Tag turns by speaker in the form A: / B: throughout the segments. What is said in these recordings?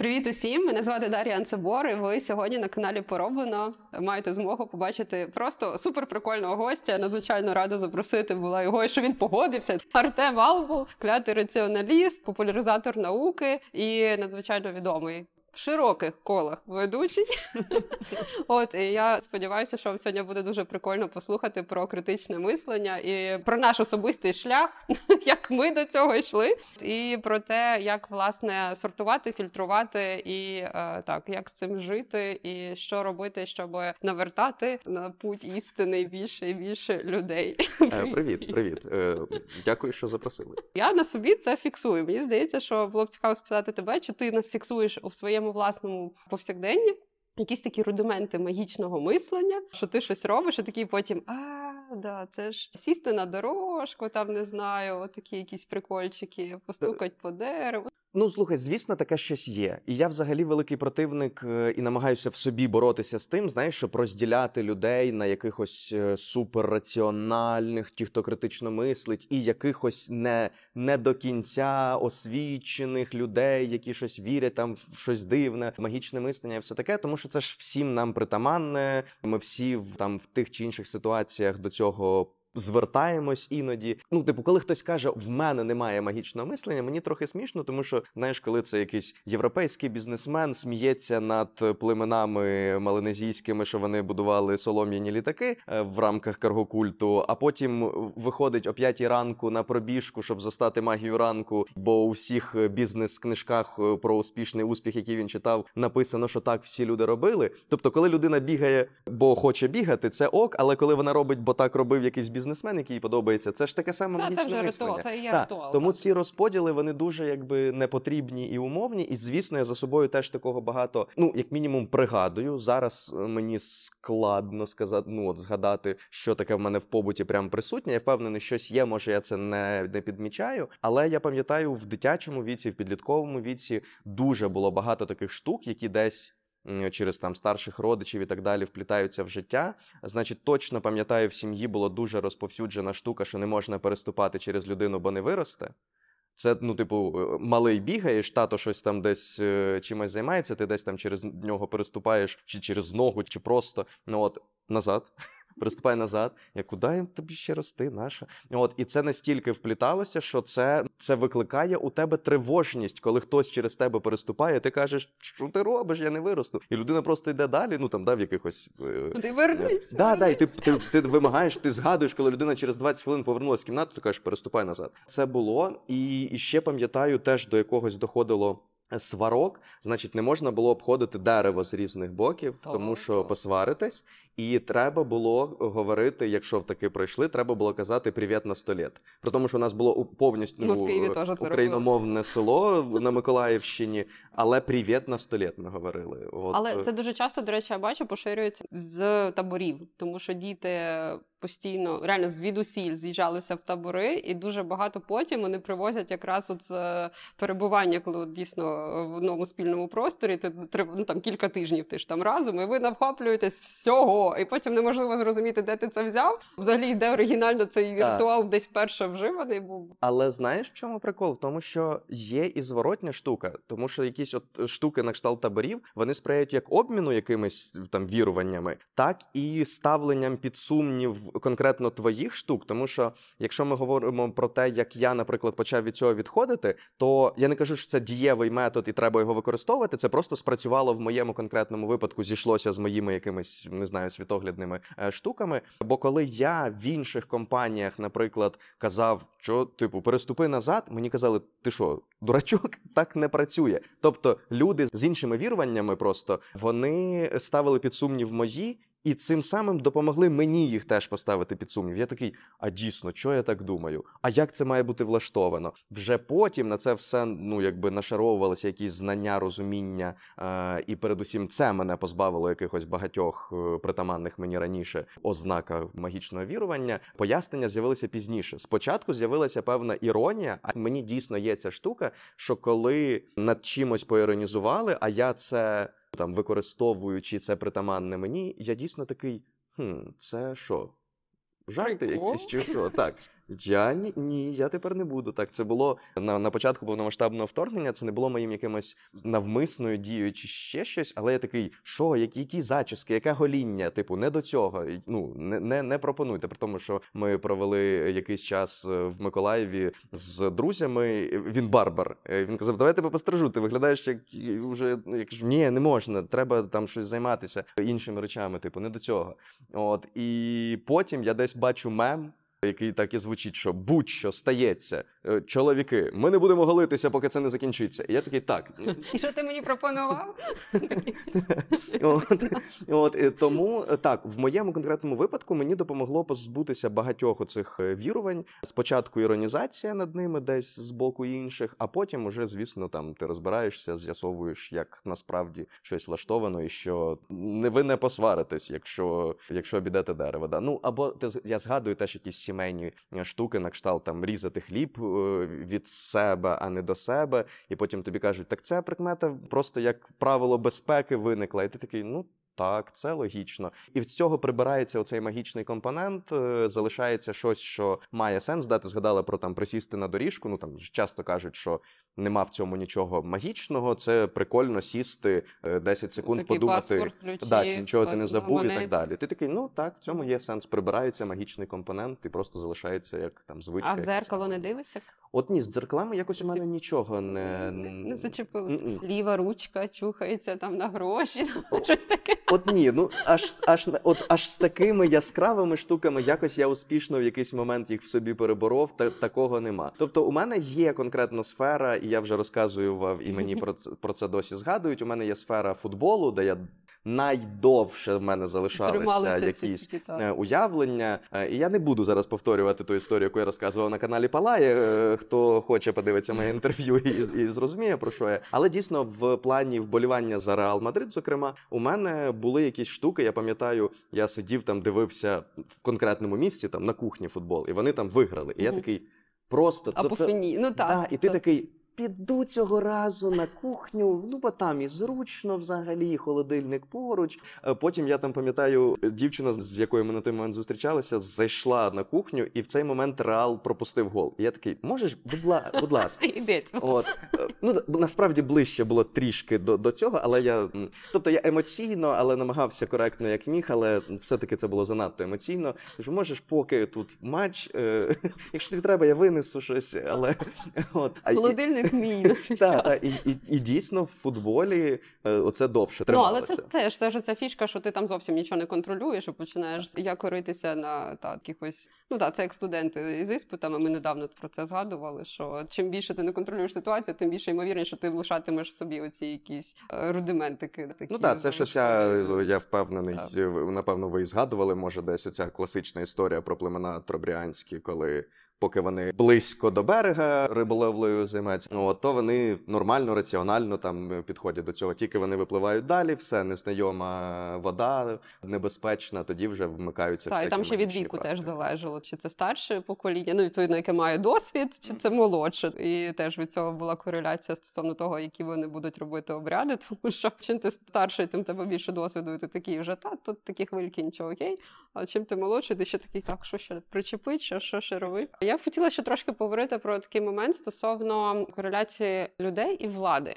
A: Привіт усім! Мене звати Дар'я Анцебор. і Ви сьогодні на каналі Пороблено маєте змогу побачити просто супер прикольного гостя. Надзвичайно рада запросити була його, і що він погодився. Артем Албул, клятий раціоналіст, популяризатор науки і надзвичайно відомий. В широких колах ведучий. От і я сподіваюся, що вам сьогодні буде дуже прикольно послухати про критичне мислення і про наш особистий шлях, як ми до цього йшли, і про те, як власне сортувати, фільтрувати і е, так, як з цим жити, і що робити, щоб навертати на путь істини більше і більше людей.
B: Е, Привіт, привіт. Е, Дякую, що запросили.
A: Я на собі це фіксую. Мені здається, що було б цікаво спитати тебе, чи ти фіксуєш у своєму власному повсякденні якісь такі рудименти магічного мислення, що ти щось робиш, і такий потім а. Да, це ж сісти на дорожку, там не знаю, такі якісь прикольчики, постукать по дереву.
B: Ну, слухай, звісно, таке щось є. І я взагалі великий противник е, і намагаюся в собі боротися з тим, знаєш, щоб розділяти людей на якихось е, суперраціональних, ті, хто критично мислить, і якихось не, не до кінця освічених людей, які щось вірять там в щось дивне, магічне мислення і все таке, тому що це ж всім нам притаманне. Ми всі в там в тих чи інших ситуаціях до цього. Звертаємось іноді. Ну, типу, коли хтось каже, в мене немає магічного мислення, мені трохи смішно, тому що знаєш, коли це якийсь європейський бізнесмен сміється над племенами малинезійськими, що вони будували солом'яні літаки е, в рамках каргокульту, а потім виходить о п'ятій ранку на пробіжку, щоб застати магію ранку. Бо у всіх бізнес-книжках е, про успішний успіх, який він читав, написано, що так всі люди робили. Тобто, коли людина бігає, бо хоче бігати, це ок, але коли вона робить, бо так робив якийсь бізнес бізнесмен, який їй подобається, це ж таке саме
A: Та, це
B: магічне
A: вже
B: мислення.
A: ритуал, це і є
B: Та,
A: ритуал.
B: Тому
A: так.
B: ці розподіли вони дуже якби непотрібні і умовні. І звісно, я за собою теж такого багато. Ну, як мінімум, пригадую. Зараз е, мені складно сказати, ну от згадати, що таке в мене в побуті прям присутнє. Я впевнений, щось є. Може, я це не, не підмічаю. Але я пам'ятаю, в дитячому віці, в підлітковому віці дуже було багато таких штук, які десь. Через там старших родичів і так далі вплітаються в життя. Значить, точно пам'ятаю, в сім'ї була дуже розповсюджена штука, що не можна переступати через людину, бо не виросте. Це, ну, типу, е, малий бігаєш, тато щось там десь е, чимось займається, ти десь там через нього переступаєш, чи через ногу, чи просто ну от назад. Переступай назад. Я куди їм тобі ще рости, наша? От і це настільки впліталося, що це, це викликає у тебе тривожність, коли хтось через тебе переступає, ти кажеш, що ти робиш, я не виросту. І людина просто йде далі, ну там да, в якихось. е,
A: Ти вернись.
B: Да, да, і ти, ти, ти вимагаєш, ти згадуєш, коли людина через 20 хвилин повернулася з кімнати, ти кажеш, переступай назад. Це було, і, і ще пам'ятаю, теж до якогось доходило. Сварок, значить, не можна було обходити дерево з різних боків, тому що
A: так.
B: посваритесь, і треба було говорити, якщо таки пройшли, треба було казати привіт на століт. При тому, що у нас було повністю е,
A: це
B: україномовне село на Миколаївщині, але привіт на століт ми говорили. От,
A: Але
B: е,
A: це дуже часто, до речі, я бачу, поширюється з таборів, тому що діти постійно реально звідусіль з'їжджалися в табори, і дуже багато потім вони привозять якраз от з е, перебування, коли от дійсно в одному спільному просторі ти ну, там кілька тижнів ти ж там разом, і ви навхоплюєтесь всього, і потім неможливо зрозуміти, де ти це взяв. Взагалі, де оригінально цей
B: Так.
A: ритуал десь вперше вживаний був.
B: Але знаєш, в чому прикол? В тому, що є і зворотня штука, тому що якісь от штуки на кшталт таборів вони сприяють як обміну якимись там віруваннями, так і ставленням під сумнів конкретно твоїх штук. Тому що якщо ми говоримо про те, як я, наприклад, почав від цього відходити, то я не кажу, що це дієвий метод і треба його використовувати. Це просто спрацювало в моєму конкретному випадку, зійшлося з моїми якимись не знаю світоглядними е, штуками. Бо коли я в інших компаніях, наприклад, казав, що типу переступи назад, мені казали, ти що, дурачок, так не працює. Тобто люди з іншими віруваннями просто вони ставили під сумнів мої. І цим самим допомогли мені їх теж поставити під сумнів. Я такий, а дійсно, що я так думаю? А як це має бути влаштовано? Вже потім на це все ну якби нашаровувалися якісь знання, розуміння, е, і передусім це мене позбавило якихось багатьох е, притаманних мені раніше ознака магічного вірування. Пояснення з'явилися пізніше. Спочатку з'явилася певна іронія, а мені дійсно є ця штука, що коли над чимось поіронізували, а я це там використовуючи це притаманне мені, я дійсно такий: хм, це що? Жарти якісь чи що? Так. Я ні, ні, я тепер не буду. Так, це було на, на початку повномасштабного вторгнення. Це не було моїм якимось навмисною дією чи ще щось, але я такий, що, які, які зачіски, яке гоління? Типу, не до цього. Ну не, не, не пропонуйте. При тому, що ми провели якийсь час е, в Миколаєві з друзями. Він барбар. Е, Він казав, давай тебе пострижу. Ти виглядаєш як вже ну, я ні, не можна. Треба там щось займатися іншими речами. Типу, не до цього. От і потім я десь бачу мем. Який так і звучить, що будь-що стається, чоловіки, ми не будемо голитися, поки це не закінчиться. І я такий так.
A: І що ти мені пропонував?
B: От, от тому е, так, в моєму конкретному випадку мені допомогло позбутися багатьох оцих е, вірувань. Спочатку іронізація над ними десь з боку інших, а потім уже, звісно, там ти розбираєшся, з'ясовуєш, як насправді щось влаштовано, і що не ви не посваритесь, якщо, якщо обійдете дерево. Да? Ну або ти я згадую теж якісь сімейні е, штуки, на кшталт там різати хліб е, від себе, а не до себе. І потім тобі кажуть, так це прикмета просто як правило безпеки виникла. І ти такий, ну. Так, це логічно, і з цього прибирається оцей магічний компонент. е, Залишається щось, що має сенс. Да, ти згадала про там присісти на доріжку. Ну там часто кажуть, що нема в цьому нічого магічного. Це прикольно сісти е, 10 секунд,
A: Такий
B: подумати,
A: паспорт, ключі,
B: да, чи нічого ти не забув і так далі. Ти такий, ну так, в цьому є сенс. Прибирається магічний компонент, і просто залишається як там звичка.
A: А в зеркало не дивишся?
B: От ні, з дзеркалами якось у мене нічого не
A: Не, не Ліва ручка чухається там на гроші, щось таке.
B: От ні, ну аж аж от аж з такими яскравими штуками якось я успішно в якийсь момент їх в собі переборов. Та такого нема. Тобто, у мене є конкретно сфера, і я вже розказував, і мені про це про це досі згадують. У мене є сфера футболу, де я найдовше в мене залишалися
A: ці
B: якісь
A: такі, так.
B: е, уявлення. Е, І я не буду зараз повторювати ту історію, яку я розказував на каналі Палає. Е, Хто хоче подивитися моє інтерв'ю і, і зрозуміє про що я. Але дійсно, в плані вболівання за Реал Мадрид, зокрема, у мене були якісь штуки. Я пам'ятаю, я сидів там, дивився в конкретному місці, там на кухні футбол, і вони там виграли. І я такий просто
A: Або
B: тобто-.
A: Ну так.
B: Да, і ти
A: так.
B: такий. Піду цього разу на кухню, ну бо там і зручно взагалі, і холодильник поруч. Е, Потім я там пам'ятаю, дівчина, з якою ми на той момент зустрічалися, зайшла на кухню, і в цей момент Реал пропустив гол. І я такий, можеш, будь, ла- будь ласка. От е, ну насправді ближче було трішки до, до цього, але я тобто я емоційно, але намагався коректно як міг, але все-таки це було занадто емоційно. Кажу, можеш, поки тут матч, е, якщо тобі треба, я винесу щось, але от
A: Холодильник мій на цей час.
B: та, і, і, і дійсно в футболі е, оце довше
A: Ну, але
B: трималося.
A: це теж це ж ця фішка, що ти там зовсім нічого не контролюєш і починаєш якоритися на та, якихось. Ну так, це як студенти з іспитами. Ми недавно про це згадували. Що чим більше ти не контролюєш ситуацію, тим більше ймовірніше, що ти лишатимеш собі оці якісь е, рудиментики. Такі
B: Ну так, це ж оця,
A: залишкові.
B: я впевнений,
A: Так.
B: е, напевно, ви і згадували, може, десь оця класична історія про племена Тробріанські, коли. Поки вони близько до берега риболовлею займаються, ну, от, то вони нормально, раціонально там підходять до цього. Тільки вони випливають далі, все незнайома вода, небезпечна, тоді вже вмикаються.
A: Так, і там ще від віку теж залежало, чи це старше покоління, ну відповідно, яке має досвід, чи це молодше. І теж від цього була кореляція стосовно того, які вони будуть робити обряди. Тому що чим ти старший, тим тебе більше досвіду, і ти такий вже та тут такі хвильки, нічого окей. А чим ти молодший, ти ще такий, так, що ще причепить, що, що ще робити. Я б хотіла ще трошки поговорити про такий момент стосовно кореляції людей і влади.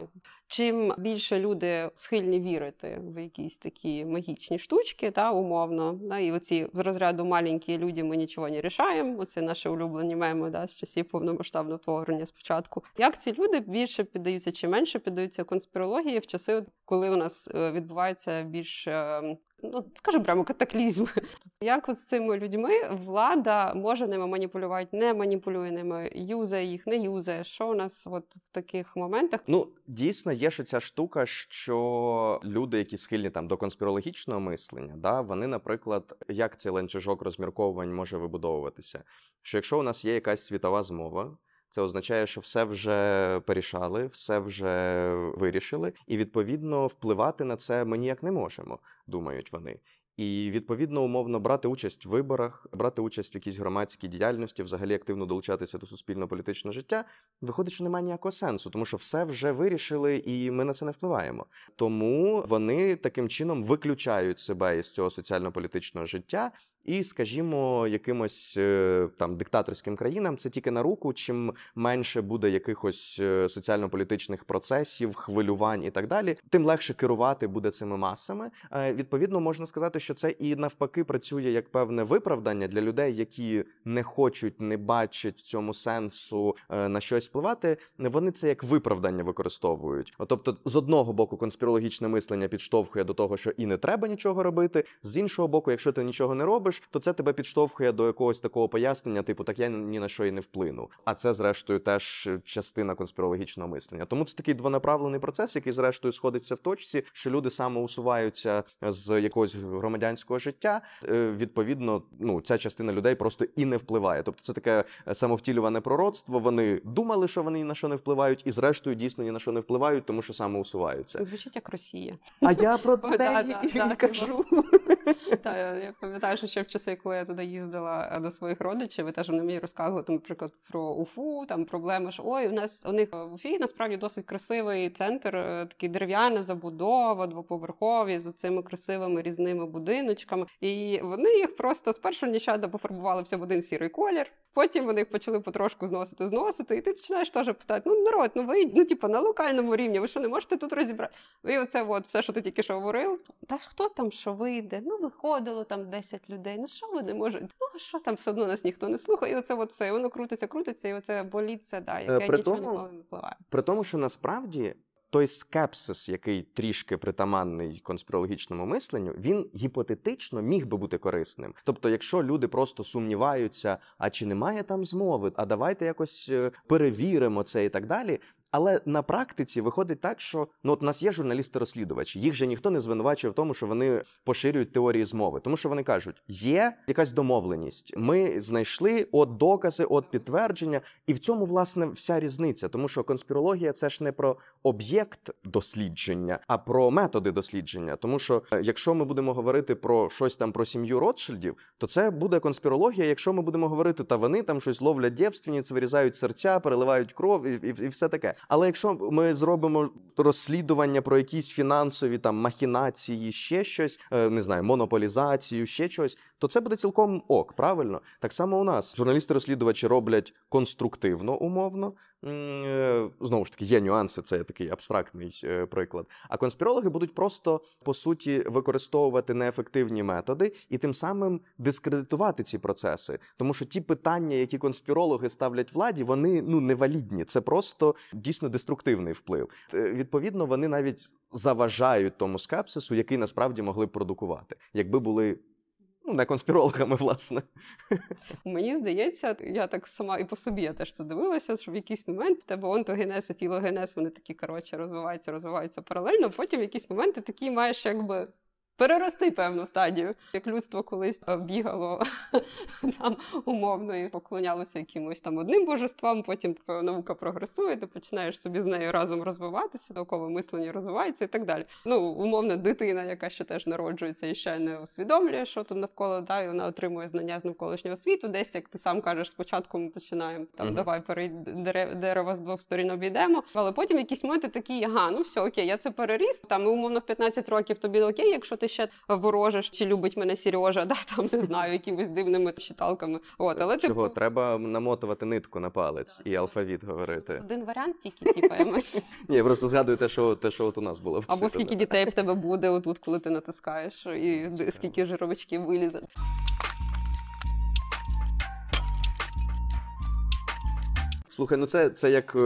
A: Чим більше люди схильні вірити в якісь такі магічні штучки, та умовно, да, і оці з розряду маленькі люди, ми нічого не рішаємо. Оце наші улюблені меми да, з часів повномасштабного вторгнення спочатку. Як ці люди більше піддаються чи менше піддаються конспірології в часи, коли у нас е, відбувається більш е, ну скажімо прямо катаклізм. Як от з цими людьми влада може ними маніпулювати, не маніпулює ними, юзає їх, не юзає. Що у нас от в таких моментах?
B: Ну, дійсно, є ж ця штука, що люди, які схильні там до конспірологічного мислення, да, вони, наприклад, як цей ланцюжок розмірковувань може вибудовуватися? Що якщо у нас є якась світова змова, це означає, що все вже порішали, все вже вирішили, і відповідно впливати на це ми ніяк не можемо, думають вони. І відповідно умовно брати участь в виборах, брати участь в якійсь громадській діяльності, взагалі активно долучатися до суспільно-політичного життя, виходить, що немає ніякого сенсу, тому що все вже вирішили, і ми на це не впливаємо. Тому вони таким чином виключають себе із цього соціально-політичного життя І, скажімо, якимось е, там диктаторським країнам це тільки на руку. Чим менше буде якихось е, соціально-політичних процесів, хвилювань і так далі, тим легше керувати буде цими масами. Е, Відповідно, можна сказати, що це і навпаки працює як певне виправдання для людей, які не хочуть, не бачать в цьому сенсу на щось впливати. Вони це як виправдання використовують. Тобто, з одного боку, конспірологічне мислення підштовхує до того, що і не треба нічого робити. З іншого боку, якщо ти нічого не робиш, то це тебе підштовхує до якогось такого пояснення, типу, так я ні на що і не вплину. А це, зрештою, теж частина конспірологічного мислення. Тому це такий двонаправлений процес, який, зрештою, сходиться в точці, що люди самоусуваються з якогось громадянського життя. Е, Відповідно, ну ця частина людей просто і не впливає. Тобто, це таке е, самовтілюване пророцтво. Вони думали, що вони ні на що не впливають, і зрештою дійсно ні на що не впливають, тому що самоусуваються.
A: Звучить як Росія.
B: А я про те і кажу.
A: Та я пам'ятаю, що ще в часи, коли я туди їздила е, до своїх родичів, і теж вони мені розказували, там, наприклад, про Уфу, там проблеми що ой, у нас у них в Уфі насправді досить красивий центр, такі такий дерев'яна забудова, двоповерхові з цими красивими різними будиночками. І вони їх просто спершу нещадно пофарбували все в один сірий колір. Потім вони їх почали потрошку зносити, зносити, і ти починаєш теж питати: ну народ, ну ви ну типу на локальному рівні, ви що не можете тут розібрати? І оце от все, що ти тільки що говорив. Та хто там що вийде? Ну виходило там 10 людей. Ну що ви не можете? Ну що там все одно нас ніхто не слухає. І оце от все. І воно крутиться, крутиться, і оце боліться, да, яке нічого не впливає.
B: При тому, що насправді той скепсис, який трішки притаманний конспірологічному мисленню, він гіпотетично міг би бути корисним. Тобто, якщо люди просто сумніваються, а чи немає там змови, а давайте якось е, перевіримо це і так далі. Але на практиці виходить так, що ну от у нас є журналісти-розслідувачі, їх же ніхто не звинувачує в тому, що вони поширюють теорії змови, тому що вони кажуть, є якась домовленість. Ми знайшли от докази, от підтвердження, і в цьому власне вся різниця, тому що конспірологія це ж не про об'єкт дослідження, а про методи дослідження. Тому що е, якщо ми будемо говорити про щось там про сім'ю Ротшильдів, то це буде конспірологія. Якщо ми будемо говорити, та вони там щось ловлять дівственниць, вирізають серця, переливають кров і, і, і все таке. Але якщо ми зробимо розслідування про якісь фінансові там махінації, ще щось, е, не знаю, монополізацію, ще щось, то це буде цілком ок, правильно? Так само у нас журналісти-розслідувачі роблять конструктивно, умовно. Е, Знову ж таки, є нюанси, це такий абстрактний е, приклад. А конспірологи будуть просто по суті використовувати неефективні методи і тим самим дискредитувати ці процеси. Тому що ті питання, які конспірологи ставлять владі, вони ну невалідні. Це просто дійсно деструктивний вплив. Е, Відповідно, вони навіть заважають тому скепсису, який насправді могли б продукувати, якби були. Ну, не конспірологами, власне.
A: Мені здається, я так сама і по собі я теж це дивилася, що в якийсь момент в тебе онтогенез і філогенез, вони такі коротше розвиваються, розвиваються паралельно. Потім в якісь моменти такі маєш якби. Перерости певну стадію, як людство колись е, бігало там умовно і поклонялося якимось там одним божествам. Потім твоя наука прогресує, ти починаєш собі з нею разом розвиватися, наукове мислення розвивається і так далі. Ну, умовно, дитина, яка ще теж народжується і ще не усвідомлює, що там навколо да, і вона отримує знання з навколишнього світу. Десь як ти сам кажеш, спочатку ми починаємо там,
B: Мгм.
A: давай перейд дере- дерево з двох сторін обійдемо. Але потім якісь моменти такі, ага, ну все, окей, я це переріс. Там умовно в 15 років тобі окей, якщо ти ще ворожиш, чи любить мене Сережа, да, там не знаю, якимись дивними читалками. От, але
B: Чого
A: типу,
B: треба намотувати нитку на палець і алфавіт говорити.
A: один варіант тільки, емоцій.
B: Ні, просто згадую те, що те, що от у нас було.
A: Або скільки дітей в тебе буде отут, коли ти натискаєш, і скільки жировичків вилізе.
B: Слухай, ну це, це як е,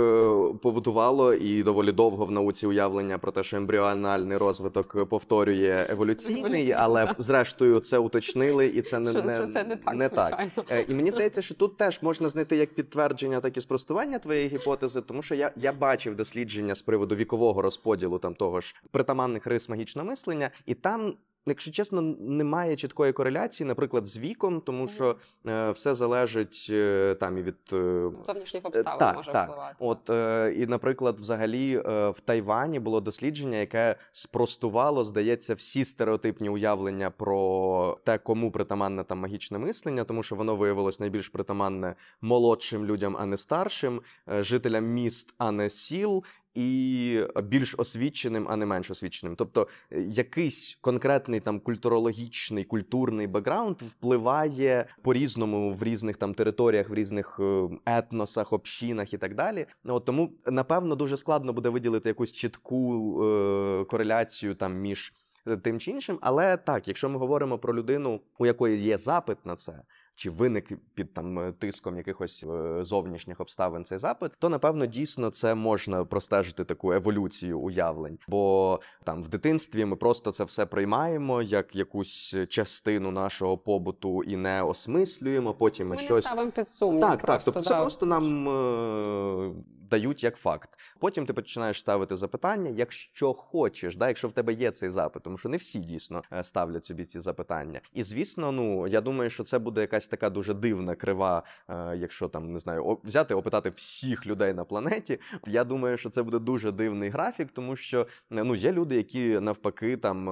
B: побутувало і доволі довго в науці уявлення про те, що ембріональний розвиток повторює еволюційний, але зрештою це уточнили, і це не,
A: Що,
B: не,
A: що це не так,
B: не так. Е, І мені здається, що тут теж можна знайти як підтвердження, так і спростування твоєї гіпотези, тому що я, я бачив дослідження з приводу вікового розподілу там того ж притаманних рис магічного мислення, і там. Якщо чесно, немає чіткої кореляції, наприклад, з віком, тому що е, все залежить е, там і від е,
A: Зовнішніх обставин
B: так,
A: може
B: так.
A: впливати.
B: От е, і, наприклад, взагалі е, в Тайвані було дослідження, яке спростувало, здається, всі стереотипні уявлення про те, кому притаманне там магічне мислення, тому що воно виявилось найбільш притаманне молодшим людям, а не старшим, е, жителям міст, а не сіл. І більш освіченим, а не менш освіченим. Тобто, е, якийсь конкретний там культурологічний, культурний бекграунд впливає по-різному в різних там територіях, в різних е, етносах, общинах і так далі. Ну, От тому, напевно, дуже складно буде виділити якусь чітку е, кореляцію там між е, тим чи іншим. Але так, якщо ми говоримо про людину, у якої є запит на це. Чи виник під там е, тиском якихось е, зовнішніх обставин цей запит, то напевно дійсно це можна простежити таку еволюцію уявлень. Бо там в дитинстві ми просто це все приймаємо як якусь частину нашого побуту і не осмислюємо. Потім ми,
A: Ми не
B: щось
A: ставимо під сумнів.
B: так, так.
A: Тобто
B: Тобто це просто нам е- дають як факт. Потім ти починаєш ставити запитання, якщо хочеш, да, якщо в тебе є цей запит, тому що не всі дійсно е, ставлять собі ці запитання. І звісно, ну я думаю, що це буде якась така дуже дивна крива, е- якщо там не знаю, взяти опитати всіх людей на планеті. Я думаю, що це буде дуже дивний графік, тому що е, ну є люди, які навпаки там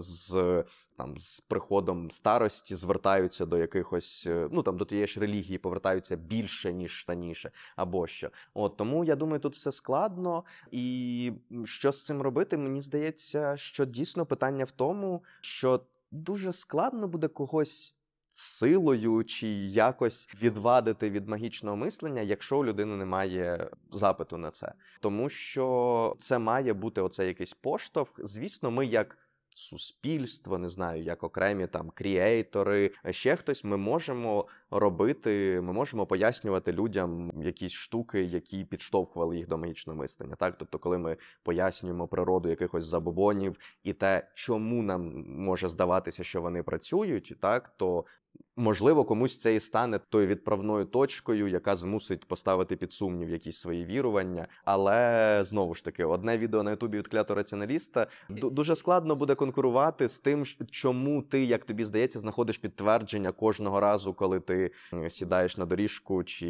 B: з там з приходом старості звертаються до якихось, е, ну там до тієї ж релігії, повертаються більше ніж раніше, або що. От тому я думаю, тут все складно. І що з цим робити? Мені здається, що дійсно питання в тому, що дуже складно буде когось. Силою чи якось відвадити від магічного мислення, якщо у людини немає запиту на це, тому що це має бути оце якийсь поштовх. Звісно, ми як суспільство, не знаю, як окремі там кріейтори, ще хтось, ми можемо робити, ми можемо пояснювати людям якісь штуки, які підштовхували їх до магічного мислення. Так, тобто, коли ми пояснюємо природу якихось забобонів і те, чому нам може здаватися, що вони працюють, так то. Можливо, комусь це і стане тою відправною точкою, яка змусить поставити під сумнів якісь свої вірування. Але знову ж таки, одне відео на Ютубі від клятого раціоналіста дуже складно буде конкурувати з тим, чому ти, як тобі здається, знаходиш підтвердження кожного разу, коли ти сідаєш на доріжку чи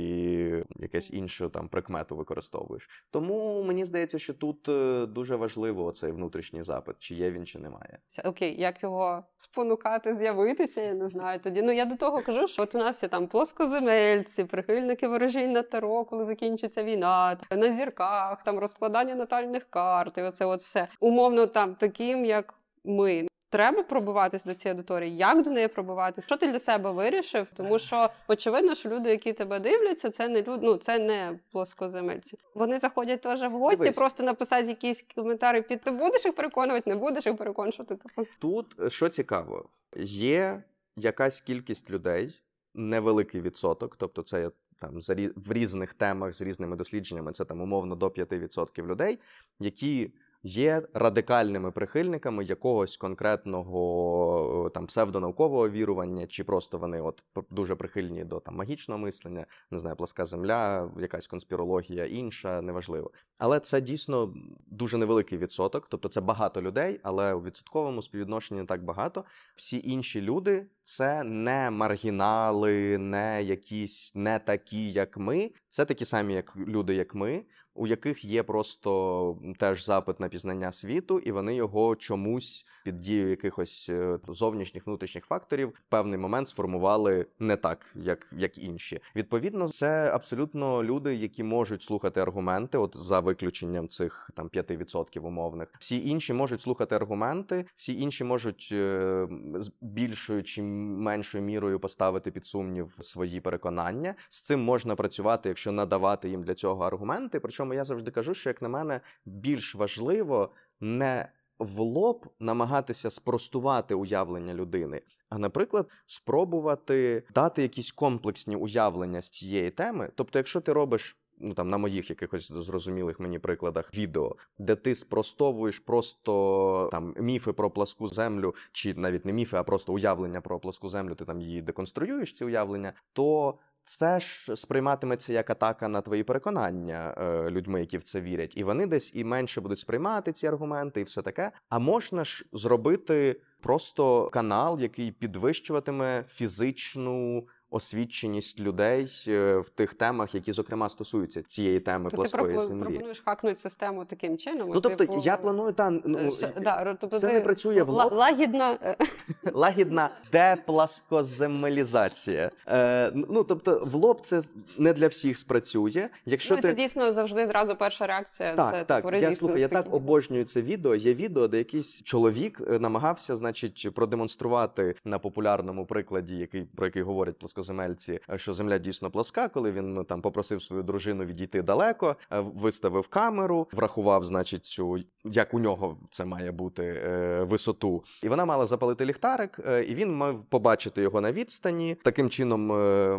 B: якесь іншу там прикмету використовуєш. Тому мені здається, що тут е, дуже важливо цей внутрішній запит, чи є він, чи немає.
A: Окей, як його спонукати, з'явитися, я не знаю. Тоді ну я до того кажу, що от у нас є там плоскоземельці, прихильники ворожінь на таро, коли закінчиться війна, на зірках, там розкладання натальних карт, і оце от все. Умовно, там таким, як ми. Треба пробиватись до цієї аудиторії. Як до неї пробиватись? Що ти для себе вирішив? Тому що очевидно, що люди, які тебе дивляться, це не люд... ну, це не плоскоземельці. Вони заходять теж в гості,
B: Дивись.
A: просто написати якісь коментарі під ти будеш їх переконувати, не будеш їх переконувати. Типу.
B: Тут е, що цікаво, є якась кількість людей, невеликий відсоток, тобто це там в різних темах з різними дослідженнями, це там умовно до 5% людей, які є радикальними прихильниками якогось конкретного е, там псевдонаукового вірування, чи просто вони от дуже прихильні до там магічного мислення, не знаю, пласка земля, якась конспірологія інша, неважливо. Але це дійсно дуже невеликий відсоток, тобто це багато людей, але у відсотковому співвідношенні не так багато. Всі інші люди це не маргінали, не якісь не такі, як ми. Це такі самі, як люди, як ми. У яких є просто теж запит на пізнання світу, і вони його чомусь під дією якихось е, зовнішніх внутрішніх факторів в певний момент сформували не так, як, як інші. Відповідно, це абсолютно люди, які можуть слухати аргументи, от за виключенням цих там 5% умовних. Всі інші можуть слухати аргументи, всі інші можуть е, з більшою чи меншою мірою поставити під сумнів свої переконання. З цим можна працювати, якщо надавати їм для цього аргументи. Причому я завжди кажу, що як на мене більш важливо не в лоб намагатися спростувати уявлення людини, а, наприклад, спробувати дати якісь комплексні уявлення з цієї теми. Тобто, якщо ти робиш. Ну там на моїх якихось зрозумілих мені прикладах відео, де ти спростовуєш просто там міфи про пласку землю, чи навіть не міфи, а просто уявлення про пласку землю, ти там її деконструюєш, ці уявлення, то це ж сприйматиметься як атака на твої переконання е, людьми, які в це вірять, і вони десь і менше будуть сприймати ці аргументи, і все таке. А можна ж зробити просто канал, який підвищуватиме фізичну освіченість людей е, в тих темах, які зокрема стосуються цієї теми
A: То
B: плоскої
A: пропо-
B: землі.
A: пропонуєш хакнути систему таким чином?
B: Ну тобто
A: типу,
B: я планую та ну,
A: е, да, тобто
B: це
A: ти
B: не працює в лоб.
A: лагідна. е,
B: лагідна депласкоземелізація. Е, ну тобто, в лоб це не для всіх спрацює. Якщо
A: ну,
B: ти
A: Це дійсно завжди зразу перша реакція.
B: Так,
A: це
B: так.
A: типу
B: Я слухай, я так обожнюю це відео. Є відео, де якийсь чоловік е, намагався, значить, продемонструвати на популярному прикладі, який про який говорять плоскоземельці, е, що земля дійсно плоска, коли він ну, там попросив свою дружину відійти далеко, е, виставив камеру, врахував, значить, цю як у нього це має бути е, висоту, і вона мала запалити ліхтарик, і він мав побачити його на відстані. Таким чином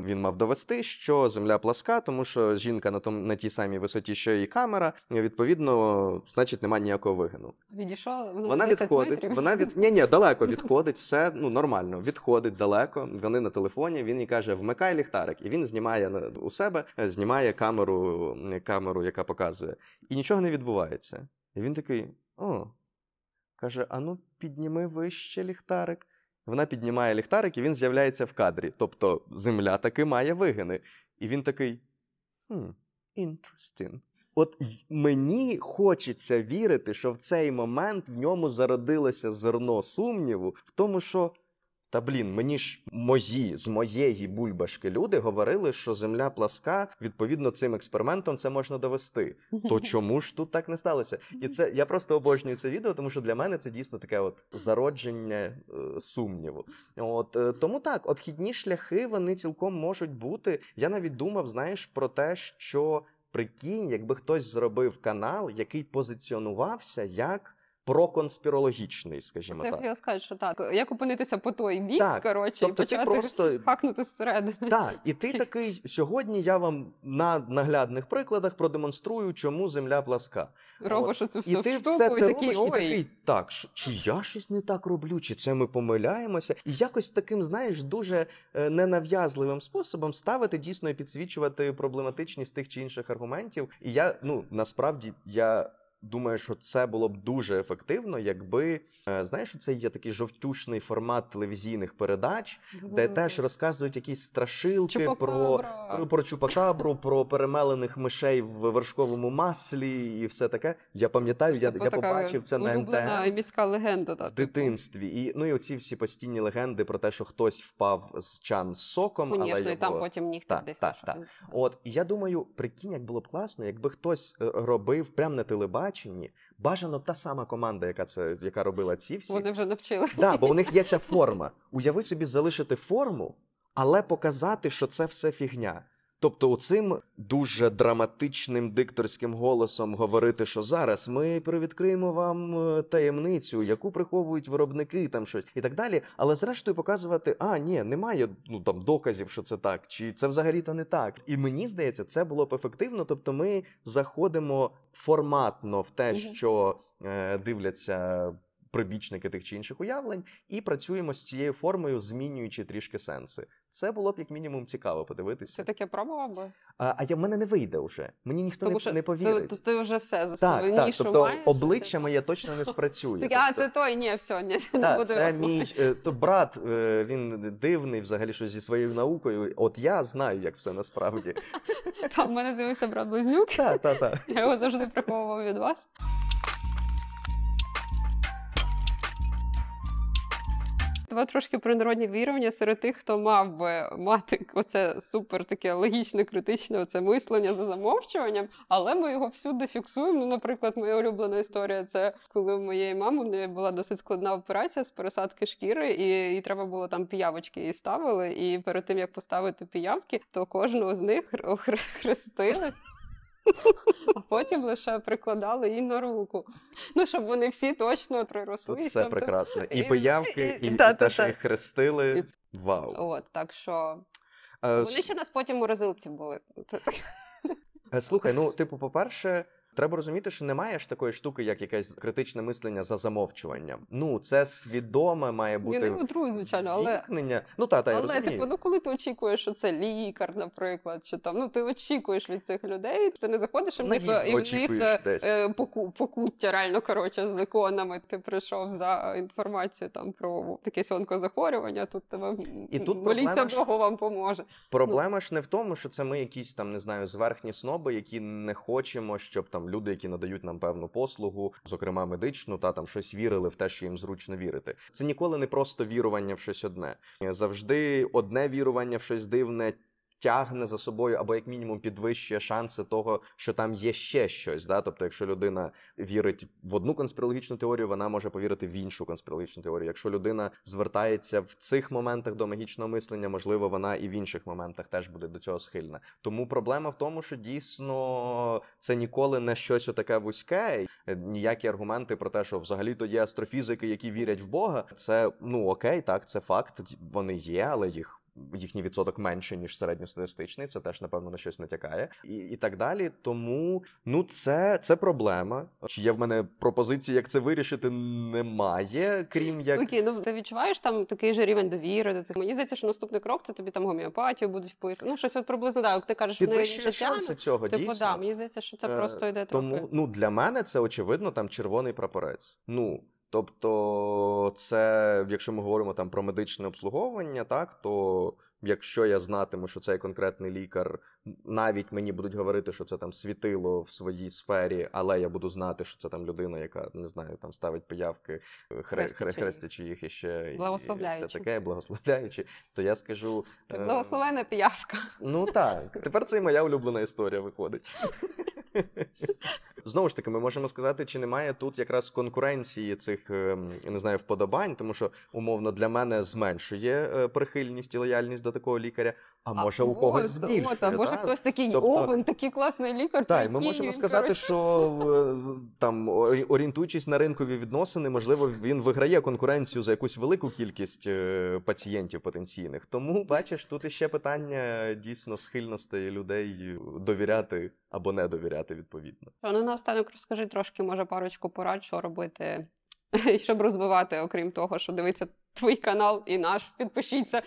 B: він мав довести, що земля пласка, тому що жінка на том на тій самій висоті, що і камера. Відповідно, значить, немає ніякого вигину.
A: Відійшов, ну,
B: Вона відходить,
A: метрів.
B: вона від ні, ні, далеко відходить, все ну нормально. Відходить далеко. Вони на телефоні. Він каже: вмикай ліхтарик, і він знімає у себе, е, знімає камеру, камеру, яка показує, і нічого не відбувається. І він такий: о, каже: а ну підніми вище ліхтарик. Вона піднімає ліхтарик, і він з'являється в кадрі. Тобто земля таки має вигини. І він такий: хм, interesting. От мені хочеться вірити, що в цей момент в ньому зародилося зерно сумніву в тому, що. Та блін, мені ж мої з моєї бульбашки люди говорили, що земля пласка, відповідно, цим експериментом це можна довести. То чому ж тут так не сталося? І це я просто обожнюю це відео, тому що для мене це дійсно таке от зародження е, сумніву. От е, тому так, обхідні шляхи вони цілком можуть бути. Я навіть думав, знаєш, про те, що прикинь, якби хтось зробив канал, який позиціонувався як проконспірологічний, скажімо
A: Це я
B: так.
A: хотіла сказати, що так. Як опинитися по той бік,
B: Так,
A: коротше,
B: Тобто
A: і
B: ти
A: почати
B: просто
A: хакнути зсередини.
B: так, і ти такий сьогодні. Я вам на наглядних прикладах продемонструю, чому земля пласка.
A: Робиш оцю
B: І ти
A: штуку,
B: все
A: і
B: це
A: такий,
B: робиш,
A: ой,
B: і такий так, чи я щось не так роблю, чи це ми помиляємося, і якось таким, знаєш, дуже е, ненав'язливим способом ставити дійсно і підсвічувати проблематичність тих чи інших аргументів. І я ну насправді я. Думаю, що це було б дуже ефективно, якби е, знаєш, це є такий жовтюшний формат телевізійних передач, де теж розказують якісь страшилки
A: Чупакабра.
B: про, про чупакабру, про перемелених мишей в вершковому маслі і все таке. Я пам'ятаю, я,
A: Типу
B: я побачив це на
A: улюблена міська легенда. Та,
B: в дитинстві. І ну і оці всі постійні легенди про те, що хтось впав з чан з соком,
A: Ну,
B: але його...
A: і там потім ніхто
B: Так,
A: десь
B: так,
A: знайшов.
B: От і я думаю, прикинь, як було б класно, якби хтось е, робив прямо на телебаченні. Бажано та сама команда, яка це яка робила ці всі.
A: Вони вже навчили.
B: Да, бо у них є ця форма. Уяви собі залишити форму, але показати, що це все фігня. Тобто, оцим дуже драматичним дикторським голосом говорити, що зараз ми привідкриємо вам е, таємницю, яку приховують виробники, там щось і так далі. Але зрештою показувати, а ні, немає ну там доказів, що це так, чи це взагалі-то не так. І мені здається, це було б ефективно. Тобто, ми заходимо форматно в те, що е, дивляться прибічники тих чи інших уявлень, і працюємо з цією формою, змінюючи трішки сенси. Це було б як мінімум цікаво подивитися.
A: Це таке пробував би?
B: А, а я в мене не вийде вже. Мені ніхто
A: Тому
B: не,
A: що
B: не повірить.
A: Ти, ти вже все за
B: так, так,
A: нішу
B: тобто
A: маєш.
B: обличчя моє точно не спрацює.
A: Так, а,
B: Тобто-
A: це той, ні, все, ні, не буду
B: це мій е, то брат, е, він дивний взагалі щось зі своєю наукою. От я знаю, як все насправді.
A: Там в мене з'явився брат близнюк,
B: Так, так, так.
A: я його завжди приховував від вас. Давай трошки про народні вірування серед тих, хто мав би мати оце супер таке логічне, критичне оце мислення за замовчуванням, але ми його всюди фіксуємо. Ну, наприклад, моя улюблена історія це коли у моєї мами в неї була досить складна операція з пересадки шкіри, і їй треба було там піявочки їй ставили. І перед тим як поставити піявки, то кожного з них хр- хр- хрестили. А потім лише прикладали їй на руку. Ну, щоб вони всі точно приросли.
B: Тут все
A: там-
B: прекрасно. І пиявки,
A: і-
B: те, що їх хрестили. Вау.
A: От, так що
B: Е,
A: вони ще нас потім у розилці були.
B: Е, Слухай, ну, типу, по-перше, Треба розуміти, що немає ж такої штуки, як якесь критичне мислення за замовчуванням. Ну, це свідоме має
A: Я
B: бути
A: не утрую, звичайно, але.
B: вікнення. Ну та, та я
A: Але
B: розумію.
A: типу, ну коли ти очікуєш, що це лікар, наприклад, чи там ну ти очікуєш від цих людей, ти не заходиш і в них, е, е, поку, покуття реально коротше з законами. Ти прийшов за інформацією там про якесь онкозахворювання. Тут тебе
B: І тут
A: моліться
B: ж-
A: Богу вам поможе.
B: Проблема ж не в тому, що це ми якісь там не знаю зверхні сноби, які не хочемо, щоб там люди, які надають нам певну послугу, зокрема медичну, та там щось вірили в те, що їм зручно вірити. Це ніколи не просто вірування в щось одне. Завжди одне вірування в щось дивне. Тягне за собою або як мінімум підвищує шанси того, що там є ще щось. Да? Тобто, якщо людина вірить в одну конспірологічну теорію, вона може повірити в іншу конспірологічну теорію. Якщо людина звертається в цих моментах до магічного мислення, можливо, вона і в інших моментах теж буде до цього схильна. Тому проблема в тому, що дійсно це ніколи не щось отаке вузьке. Ніякі аргументи про те, що взагалі то є астрофізики, які вірять в Бога. Це ну окей, так, це факт. Вони є, але їх. Їхній відсоток менше ніж середньостатистичний, це теж напевно на щось натякає, і, і так далі. Тому ну це, це проблема. Чи є в мене пропозиції, як це вирішити? Немає, крім як
A: Окей, ну ти відчуваєш там такий же рівень довіри до цих. Мені здається, що наступний крок це тобі там гомеопатію будуть вписувати. Ну щось от приблизно да, як ти кажеш,
B: підвищує шанси цього
A: Типу,
B: дійсно.
A: да, мені здається, що це
B: Е,
A: просто йде трохи.
B: Тому ну для мене це очевидно там червоний прапорець. Ну тобто, це якщо ми говоримо там про медичне обслуговування, так то. Якщо я знатиму, що цей конкретний лікар, навіть мені будуть говорити, що це там світило в своїй сфері, але я буду знати, що це там людина, яка не знаю, там ставить пиявки, хре,
A: Хрестячи їх.
B: хрестячи їх іще і
A: Благословляючи.
B: все таке, благословляючи, то я скажу.
A: Це
B: е,
A: благословена піявка.
B: Ну так, тепер це і моя улюблена історія виходить. Знову ж таки, ми можемо сказати, чи немає тут якраз конкуренції цих ем, не знаю, вподобань, тому що умовно для мене зменшує е, прихильність і лояльність до такого лікаря, а може у когось збільшує.
A: От, а може
B: да?
A: хтось такий,
B: Тобто-
A: о, він такий класний лікар.
B: Так, ми можемо сказати,
A: коротше,
B: що там орієнтуючись на ринкові відносини, можливо, він виграє конкуренцію за якусь велику кількість е, пацієнтів потенційних. Тому бачиш, тут іще питання дійсно схильностей людей довіряти або не довіряти відповідно.
A: Ну, наостанок розкажи трошки, може, парочку порад, що робити, щоб розвивати, окрім того, що дивиться твій канал і наш, підпишіться.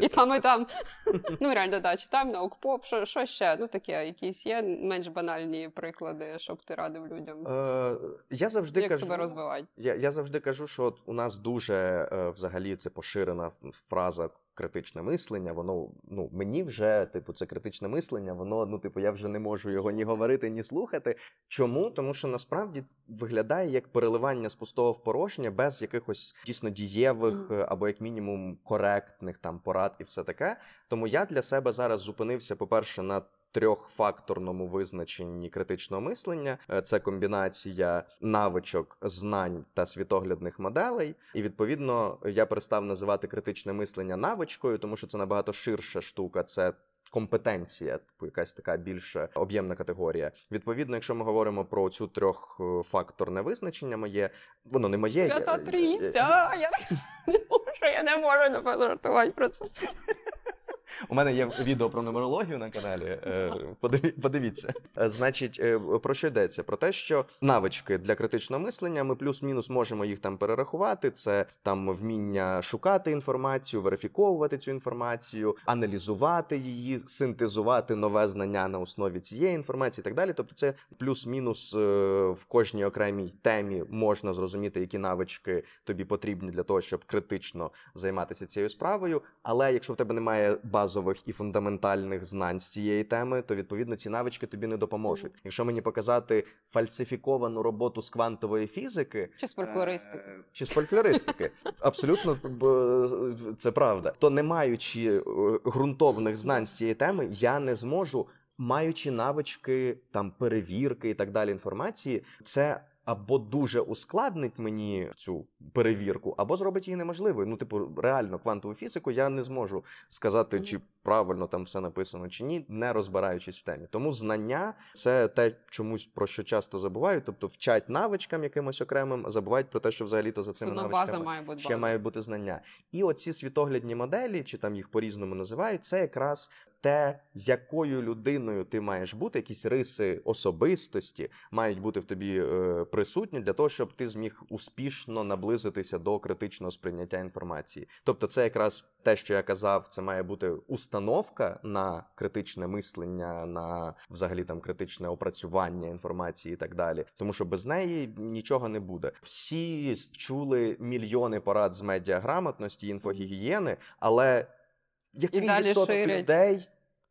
A: І там, і там. Ну, реально, да, читаємо наукпоп, що, що ще? Ну, таке, якісь є менш банальні приклади, щоб ти радив людям,
B: Е, я завжди
A: як
B: кажу,
A: себе розвивати.
B: Я, я завжди кажу, що от у нас дуже е, взагалі це поширена фраза критичне мислення. Воно ну мені вже, типу, це критичне мислення. Воно ну, типу, я вже не можу його ні говорити, ні слухати. Чому? Тому що насправді виглядає як переливання з пустого в порожнє без якихось дійсно дієвих е, або як мінімум коректних там порад і все таке. Тому я для себе зараз зупинився, по-перше, на трьохфакторному визначенні критичного мислення. Е, Це комбінація навичок, знань та світоглядних моделей. І відповідно я перестав називати критичне мислення навичкою, тому що це набагато ширша штука. Це Компетенція, типу якась така більш об'ємна категорія. Відповідно, якщо ми говоримо про цю трьохфакторне визначення, моє воно не моє.
A: Свята
B: я-
A: трійця! Я не можу, я не можу не про це.
B: У мене є відео про нумерологію на каналі. е, Подивіться. Е, Значить, е, про що йдеться? Про те, що навички для критичного мислення ми плюс-мінус можемо їх там перерахувати. Це там вміння шукати інформацію, верифіковувати цю інформацію, аналізувати її, синтезувати нове знання на основі цієї інформації, і так далі. Тобто, це плюс-мінус в кожній окремій темі можна зрозуміти, які навички тобі потрібні для того, щоб критично займатися цією справою. Але якщо в тебе немає базових і фундаментальних знань з цієї теми, то відповідно ці навички тобі не допоможуть. Якщо мені показати фальсифіковану роботу з квантової фізики.
A: Чи з фольклористики?
B: е, Чи з фольклористики, абсолютно це правда. То не маючи е, ґрунтовних знань з цієї теми, я не зможу, маючи навички там перевірки і так далі інформації, це або дуже ускладнить мені цю перевірку, або зробить її неможливою. Ну, типу, реально, квантову фізику я не зможу сказати, чи правильно там все написано, чи ні, не розбираючись в темі. Тому знання це те, чомусь про що часто забувають. Тобто вчать навичкам якимось окремим, а забувають про те, що взагалі-то за
A: Все
B: цими навичками
A: база має бути
B: ще
A: база.
B: мають бути знання. І оці світоглядні моделі, чи там їх по-різному називають, це якраз те, якою людиною ти маєш бути, якісь риси особистості мають бути в тобі е, присутні для того, щоб ти зміг успішно наблизитися до критичного сприйняття інформації. Тобто, це якраз те, що я казав, це має бути установка на критичне мислення, на взагалі там критичне опрацювання інформації і так далі. Тому що без неї нічого не буде. Всі чули мільйони порад з медіаграмотності, інфогігієни, але який
A: далі
B: відсоток
A: ширять.
B: людей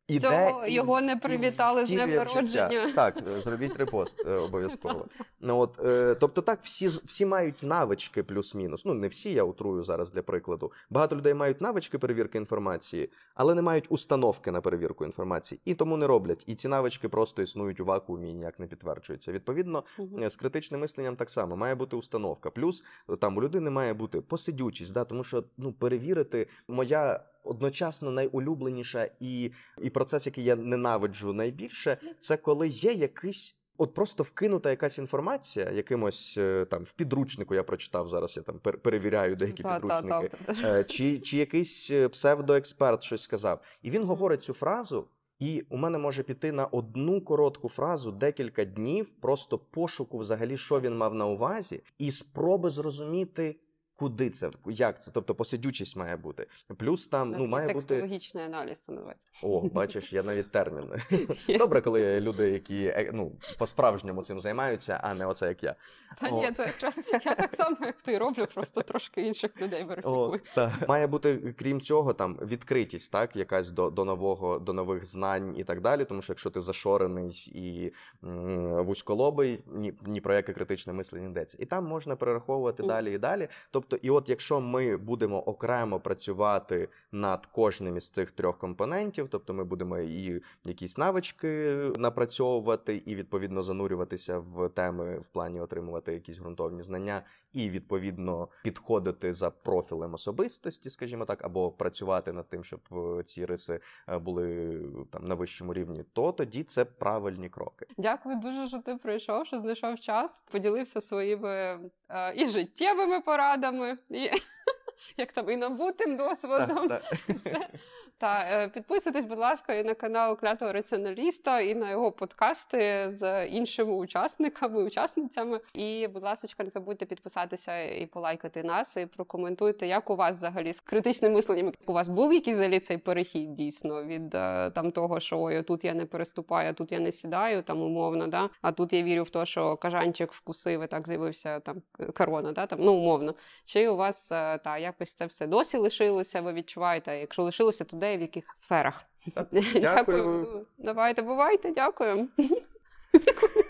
B: іде
A: Цього
B: і
A: його не привітали з днем народження.
B: Так, зробіть репост е, обов'язково. Ну от е, тобто, так, всі всі мають навички плюс-мінус. Ну не всі я утрую зараз для прикладу. Багато людей мають навички перевірки інформації, але не мають установки на перевірку інформації і тому не роблять. І ці навички просто існують у вакуумі і ніяк не підтверджуються. Відповідно. Е, з критичним мисленням так само має бути установка. Плюс е, там у людини має бути посидючість, да, тому що ну перевірити моя. Одночасно найулюбленіша і, і процес, який я ненавиджу найбільше, це коли є якийсь. От просто вкинута якась інформація якимось е, там в підручнику я прочитав зараз. Я там перевіряю деякі
A: Та,
B: підручники.
A: та, та.
B: Е, чи, чи якийсь е, псевдоексперт щось сказав. І він говорить цю фразу, і у мене може піти на одну коротку фразу декілька днів, просто пошуку, взагалі, що він мав на увазі, і спроби зрозуміти. Куди це, як це? Тобто посидючість має бути. Плюс там ну має бути.
A: Текстологічний аналіз це називається.
B: О, бачиш, я навіть термін. Добре, коли люди, які е, ну по-справжньому цим займаються, а не оце як я.
A: Та ні, це якраз я так само, як ти роблю, просто трошки інших людей верифікую.
B: Має бути, крім цього, там відкритість, так, якась до, до нового, до нових знань і так далі. Тому що якщо ти зашорений і вузьколобий, ні, ні про яке критичне мислення не йдеться. І там можна перераховувати далі і далі. Тобто, і от якщо ми будемо окремо працювати над кожним із цих трьох компонентів, тобто ми будемо і якісь навички напрацьовувати, і відповідно занурюватися в теми в плані отримувати якісь ґрунтовні знання, і відповідно підходити за профілем особистості, скажімо так, або працювати над тим, щоб е, ці риси е, були там на вищому рівні, то тоді це правильні кроки.
A: Дякую дуже, що ти прийшов, що знайшов час, поділився своїми е, і життєвими порадами, і як там і набутим досвідом.
B: Так, так.
A: Та е, підписуйтесь, будь ласка, і на канал Клятого раціоналіста, і на його подкасти з іншими учасниками, учасницями. І, будь ласка, не забудьте підписатися і полайкати нас, і прокоментуйте, як у вас взагалі з критичним мисленням. У вас був якийсь взагалі цей перехід дійсно від е, там того, що ой, тут я не переступаю, тут я не сідаю, там умовно, да. А тут я вірю в те, що кажанчик вкусив, і так з'явився там корона, да, там, ну умовно. Чи у вас е, та якось це все досі лишилося. Ви відчуваєте? Якщо лишилося, то де і в яких сферах?
B: Дякую. Дякую.
A: Ну, давайте, бувайте, дякую.